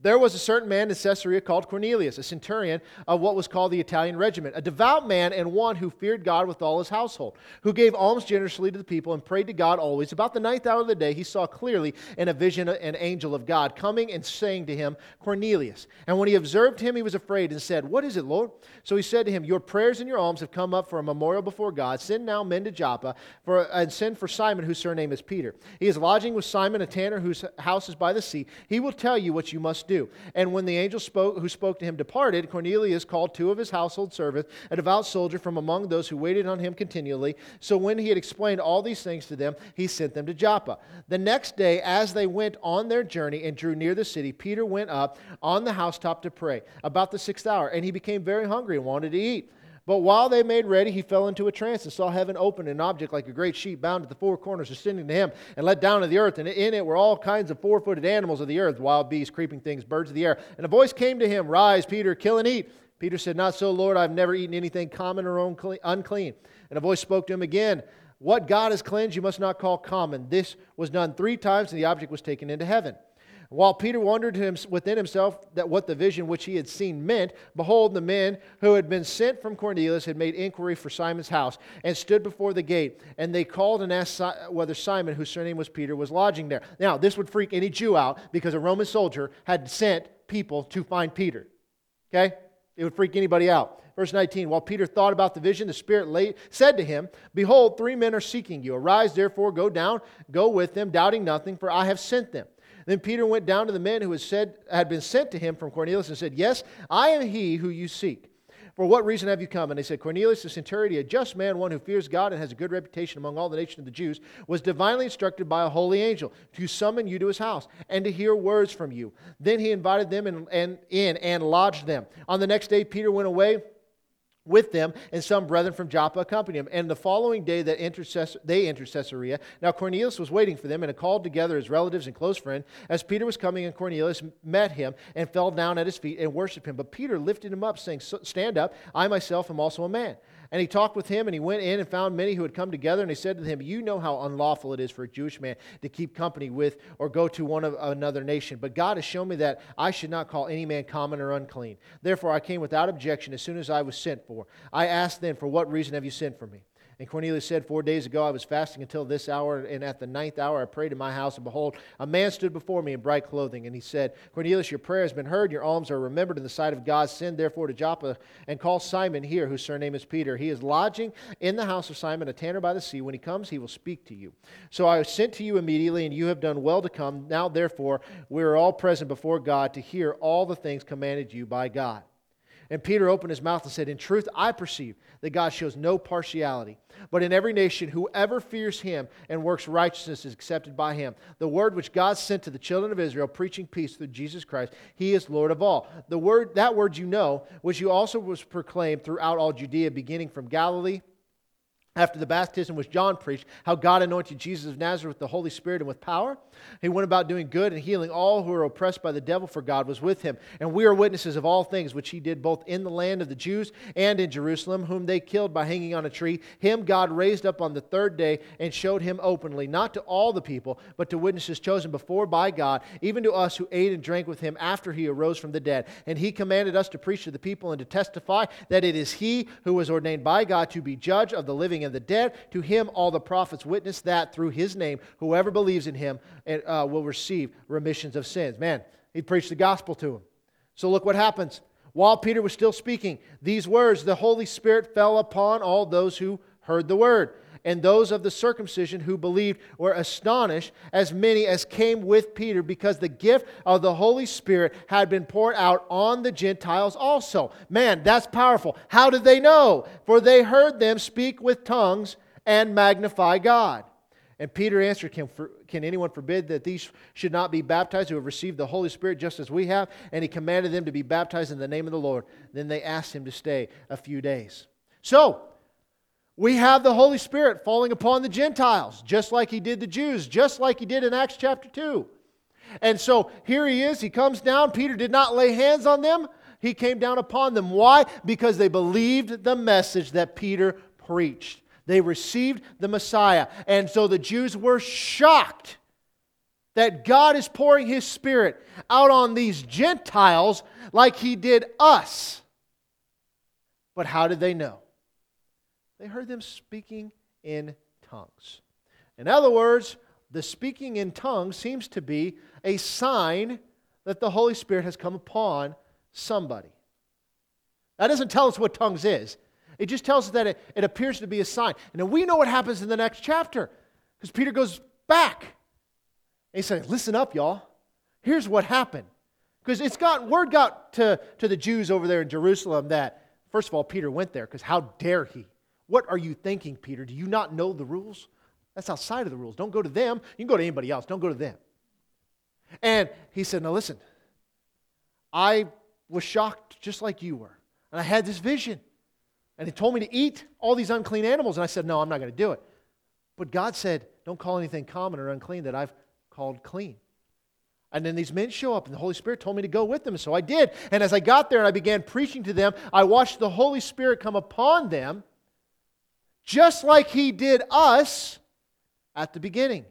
There was a certain man in Caesarea called Cornelius, a centurion of what was called the Italian regiment, a devout man and one who feared God with all his household, who gave alms generously to the people and prayed to God always. About the ninth hour of the day, he saw clearly in a vision an angel of God coming and saying to him, Cornelius. And when he observed him, he was afraid and said, What is it, Lord? So he said to him, Your prayers and your alms have come up for a memorial before God. Send now men to Joppa for, and send for Simon, whose surname is Peter. He is lodging with Simon, a tanner whose house is by the sea. He will tell you what you must do do. And when the angel spoke, who spoke to him departed, Cornelius called two of his household servants, a devout soldier from among those who waited on him continually. So when he had explained all these things to them, he sent them to Joppa. The next day, as they went on their journey and drew near the city, Peter went up on the housetop to pray about the sixth hour, and he became very hungry and wanted to eat. But while they made ready, he fell into a trance and saw heaven open, an object like a great sheet bound at the four corners ascending to him and let down to the earth. And in it were all kinds of four footed animals of the earth, wild beasts, creeping things, birds of the air. And a voice came to him, Rise, Peter, kill and eat. Peter said, Not so, Lord, I've never eaten anything common or unclean. And a voice spoke to him again, What God has cleansed, you must not call common. This was done three times, and the object was taken into heaven. While Peter wondered within himself that what the vision which he had seen meant, behold, the men who had been sent from Cornelius had made inquiry for Simon's house and stood before the gate. And they called and asked whether Simon, whose surname was Peter, was lodging there. Now, this would freak any Jew out because a Roman soldier had sent people to find Peter. Okay? It would freak anybody out. Verse 19 While Peter thought about the vision, the Spirit said to him, Behold, three men are seeking you. Arise, therefore, go down, go with them, doubting nothing, for I have sent them. Then Peter went down to the men who had, said, had been sent to him from Cornelius and said, Yes, I am he who you seek. For what reason have you come? And they said, Cornelius the centurion, a just man, one who fears God and has a good reputation among all the nation of the Jews, was divinely instructed by a holy angel to summon you to his house and to hear words from you. Then he invited them in and, in and lodged them. On the next day, Peter went away with them, and some brethren from Joppa accompanied him. And the following day that intercess- they entered Caesarea. Now Cornelius was waiting for them, and had called together his relatives and close friend. As Peter was coming, and Cornelius met him and fell down at his feet and worshipped him. But Peter lifted him up, saying, Stand up, I myself am also a man. And he talked with him, and he went in and found many who had come together. And he said to them, You know how unlawful it is for a Jewish man to keep company with or go to one of another nation. But God has shown me that I should not call any man common or unclean. Therefore I came without objection as soon as I was sent for. I asked then, For what reason have you sent for me? And Cornelius said, Four days ago I was fasting until this hour, and at the ninth hour I prayed in my house, and behold, a man stood before me in bright clothing. And he said, Cornelius, your prayer has been heard, your alms are remembered in the sight of God. Send therefore to Joppa and call Simon here, whose surname is Peter. He is lodging in the house of Simon, a tanner by the sea. When he comes, he will speak to you. So I was sent to you immediately, and you have done well to come. Now therefore, we are all present before God to hear all the things commanded you by God. And Peter opened his mouth and said, In truth, I perceive that God shows no partiality. But in every nation, whoever fears him and works righteousness is accepted by him. The word which God sent to the children of Israel, preaching peace through Jesus Christ, he is Lord of all. The word, that word you know, which you also was proclaimed throughout all Judea, beginning from Galilee after the baptism which John preached, how God anointed Jesus of Nazareth with the Holy Spirit and with power. He went about doing good and healing all who were oppressed by the devil, for God was with him. And we are witnesses of all things which he did both in the land of the Jews and in Jerusalem, whom they killed by hanging on a tree. Him God raised up on the third day and showed him openly, not to all the people, but to witnesses chosen before by God, even to us who ate and drank with him after he arose from the dead. And he commanded us to preach to the people and to testify that it is he who was ordained by God to be judge of the living and the dead. To him, all the prophets witness that through his name, whoever believes in him uh, will receive remissions of sins. Man, he preached the gospel to him. So look what happens. While Peter was still speaking these words, the Holy Spirit fell upon all those who heard the word and those of the circumcision who believed were astonished, as many as came with Peter, because the gift of the Holy Spirit had been poured out on the Gentiles also. Man, that's powerful. How did they know? For they heard them speak with tongues and magnify God. And Peter answered, can, can anyone forbid that these should not be baptized who have received the Holy Spirit just as we have? And he commanded them to be baptized in the name of the Lord. Then they asked him to stay a few days. So, we have the Holy Spirit falling upon the Gentiles, just like he did the Jews, just like he did in Acts chapter 2. And so here he is. He comes down. Peter did not lay hands on them, he came down upon them. Why? Because they believed the message that Peter preached. They received the Messiah. And so the Jews were shocked that God is pouring his Spirit out on these Gentiles like he did us. But how did they know? They heard them speaking in tongues. In other words, the speaking in tongues seems to be a sign that the Holy Spirit has come upon somebody. That doesn't tell us what tongues is. It just tells us that it, it appears to be a sign. And we know what happens in the next chapter because Peter goes back. And he says, Listen up, y'all. Here's what happened. Because it's got word got to, to the Jews over there in Jerusalem that, first of all, Peter went there because how dare he? What are you thinking, Peter? Do you not know the rules? That's outside of the rules. Don't go to them. You can go to anybody else. Don't go to them. And he said, Now listen, I was shocked just like you were. And I had this vision. And he told me to eat all these unclean animals. And I said, No, I'm not going to do it. But God said, Don't call anything common or unclean that I've called clean. And then these men show up, and the Holy Spirit told me to go with them. So I did. And as I got there and I began preaching to them, I watched the Holy Spirit come upon them just like he did us at the beginning.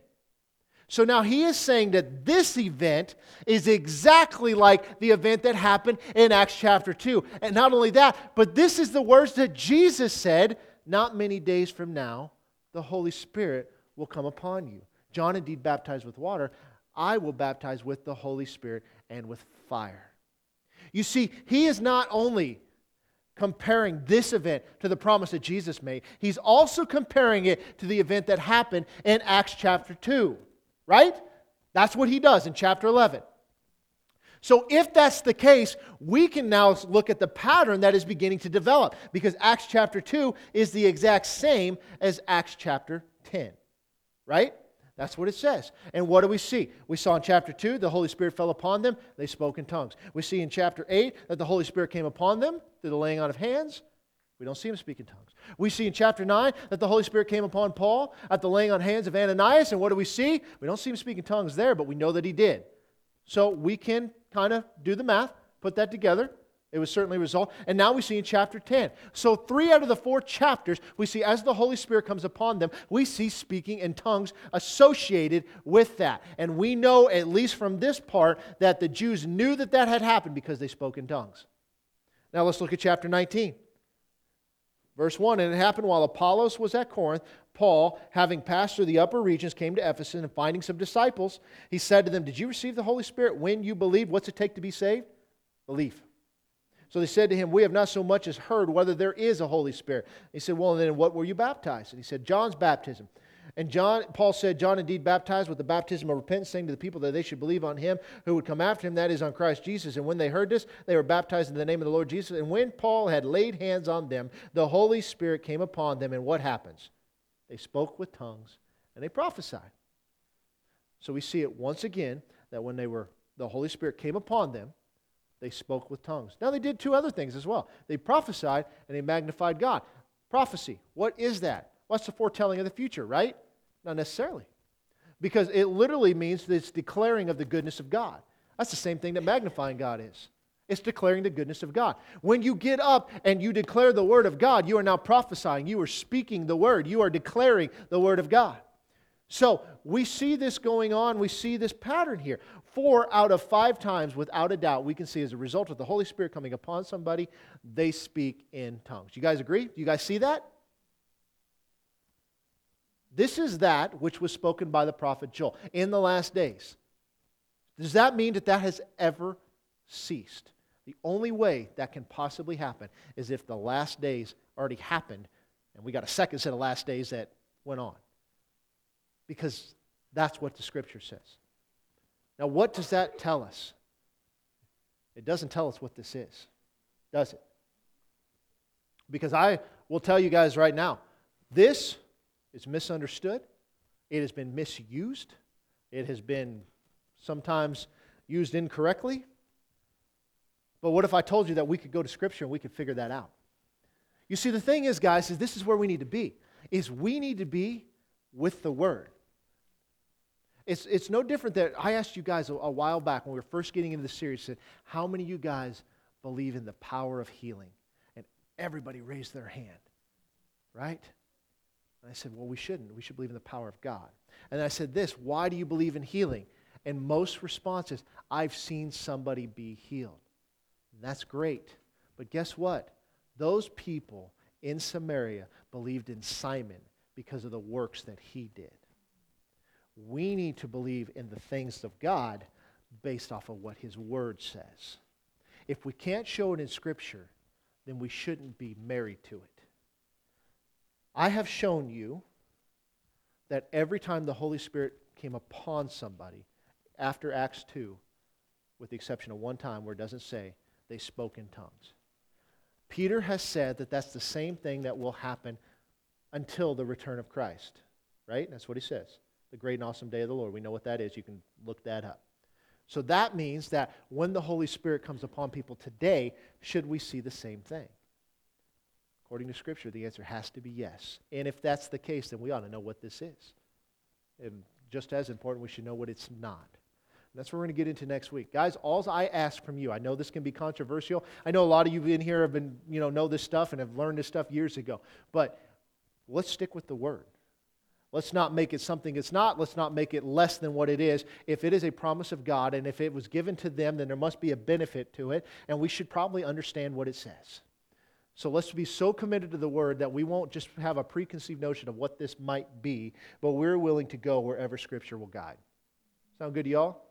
So now he is saying that this event is exactly like the event that happened in Acts chapter 2. And not only that, but this is the words that Jesus said not many days from now, the Holy Spirit will come upon you. John indeed baptized with water. I will baptize with the Holy Spirit and with fire. You see, he is not only comparing this event to the promise that Jesus made, he's also comparing it to the event that happened in Acts chapter 2, right? That's what he does in chapter 11. So, if that's the case, we can now look at the pattern that is beginning to develop because Acts chapter 2 is the exact same as Acts chapter 10, right? That's what it says. And what do we see? We saw in chapter 2, the Holy Spirit fell upon them, they spoke in tongues. We see in chapter 8 that the Holy Spirit came upon them through the laying on of hands. We don't see him speak in tongues. We see in chapter 9 that the Holy Spirit came upon Paul at the laying on hands of Ananias. And what do we see? We don't see him speak in tongues there, but we know that he did. So we can kind of do the math, put that together. It was certainly a result. And now we see in chapter 10. So, three out of the four chapters, we see as the Holy Spirit comes upon them, we see speaking in tongues associated with that. And we know, at least from this part, that the Jews knew that that had happened because they spoke in tongues. Now, let's look at chapter 19. Verse 1 And it happened while Apollos was at Corinth, Paul, having passed through the upper regions, came to Ephesus and finding some disciples, he said to them, Did you receive the Holy Spirit when you believed? What's it take to be saved? Belief. So they said to him, We have not so much as heard whether there is a Holy Spirit. He said, Well, then what were you baptized? And he said, John's baptism. And John, Paul said, John indeed baptized with the baptism of repentance, saying to the people that they should believe on him who would come after him, that is, on Christ Jesus. And when they heard this, they were baptized in the name of the Lord Jesus. And when Paul had laid hands on them, the Holy Spirit came upon them. And what happens? They spoke with tongues and they prophesied. So we see it once again that when they were, the Holy Spirit came upon them, they spoke with tongues. Now, they did two other things as well. They prophesied and they magnified God. Prophecy, what is that? What's the foretelling of the future, right? Not necessarily. Because it literally means that it's declaring of the goodness of God. That's the same thing that magnifying God is. It's declaring the goodness of God. When you get up and you declare the word of God, you are now prophesying. You are speaking the word. You are declaring the word of God. So we see this going on. We see this pattern here. Four out of five times, without a doubt, we can see as a result of the Holy Spirit coming upon somebody, they speak in tongues. You guys agree? Do you guys see that? This is that which was spoken by the prophet Joel in the last days. Does that mean that that has ever ceased? The only way that can possibly happen is if the last days already happened and we got a second set of last days that went on. Because that's what the scripture says. Now, what does that tell us? It doesn't tell us what this is, does it? Because I will tell you guys right now this is misunderstood, it has been misused, it has been sometimes used incorrectly. But what if I told you that we could go to Scripture and we could figure that out? You see, the thing is, guys, is this is where we need to be. Is we need to be with the Word. It's, it's no different that I asked you guys a, a while back when we were first getting into the series, said, how many of you guys believe in the power of healing? And everybody raised their hand, right? And I said, well, we shouldn't. We should believe in the power of God. And I said this, why do you believe in healing? And most responses, I've seen somebody be healed. That's great. But guess what? Those people in Samaria believed in Simon because of the works that he did. We need to believe in the things of God based off of what his word says. If we can't show it in Scripture, then we shouldn't be married to it. I have shown you that every time the Holy Spirit came upon somebody after Acts 2, with the exception of one time where it doesn't say they spoke in tongues. Peter has said that that's the same thing that will happen until the return of Christ, right? That's what he says. The great and awesome day of the Lord. We know what that is. You can look that up. So that means that when the Holy Spirit comes upon people today, should we see the same thing? According to Scripture, the answer has to be yes. And if that's the case, then we ought to know what this is. And just as important, we should know what it's not. That's what we're going to get into next week. Guys, all I ask from you, I know this can be controversial. I know a lot of you in here have been, you know, know this stuff and have learned this stuff years ago. But let's stick with the Word. Let's not make it something it's not. Let's not make it less than what it is. If it is a promise of God and if it was given to them, then there must be a benefit to it, and we should probably understand what it says. So let's be so committed to the word that we won't just have a preconceived notion of what this might be, but we're willing to go wherever Scripture will guide. Sound good to y'all?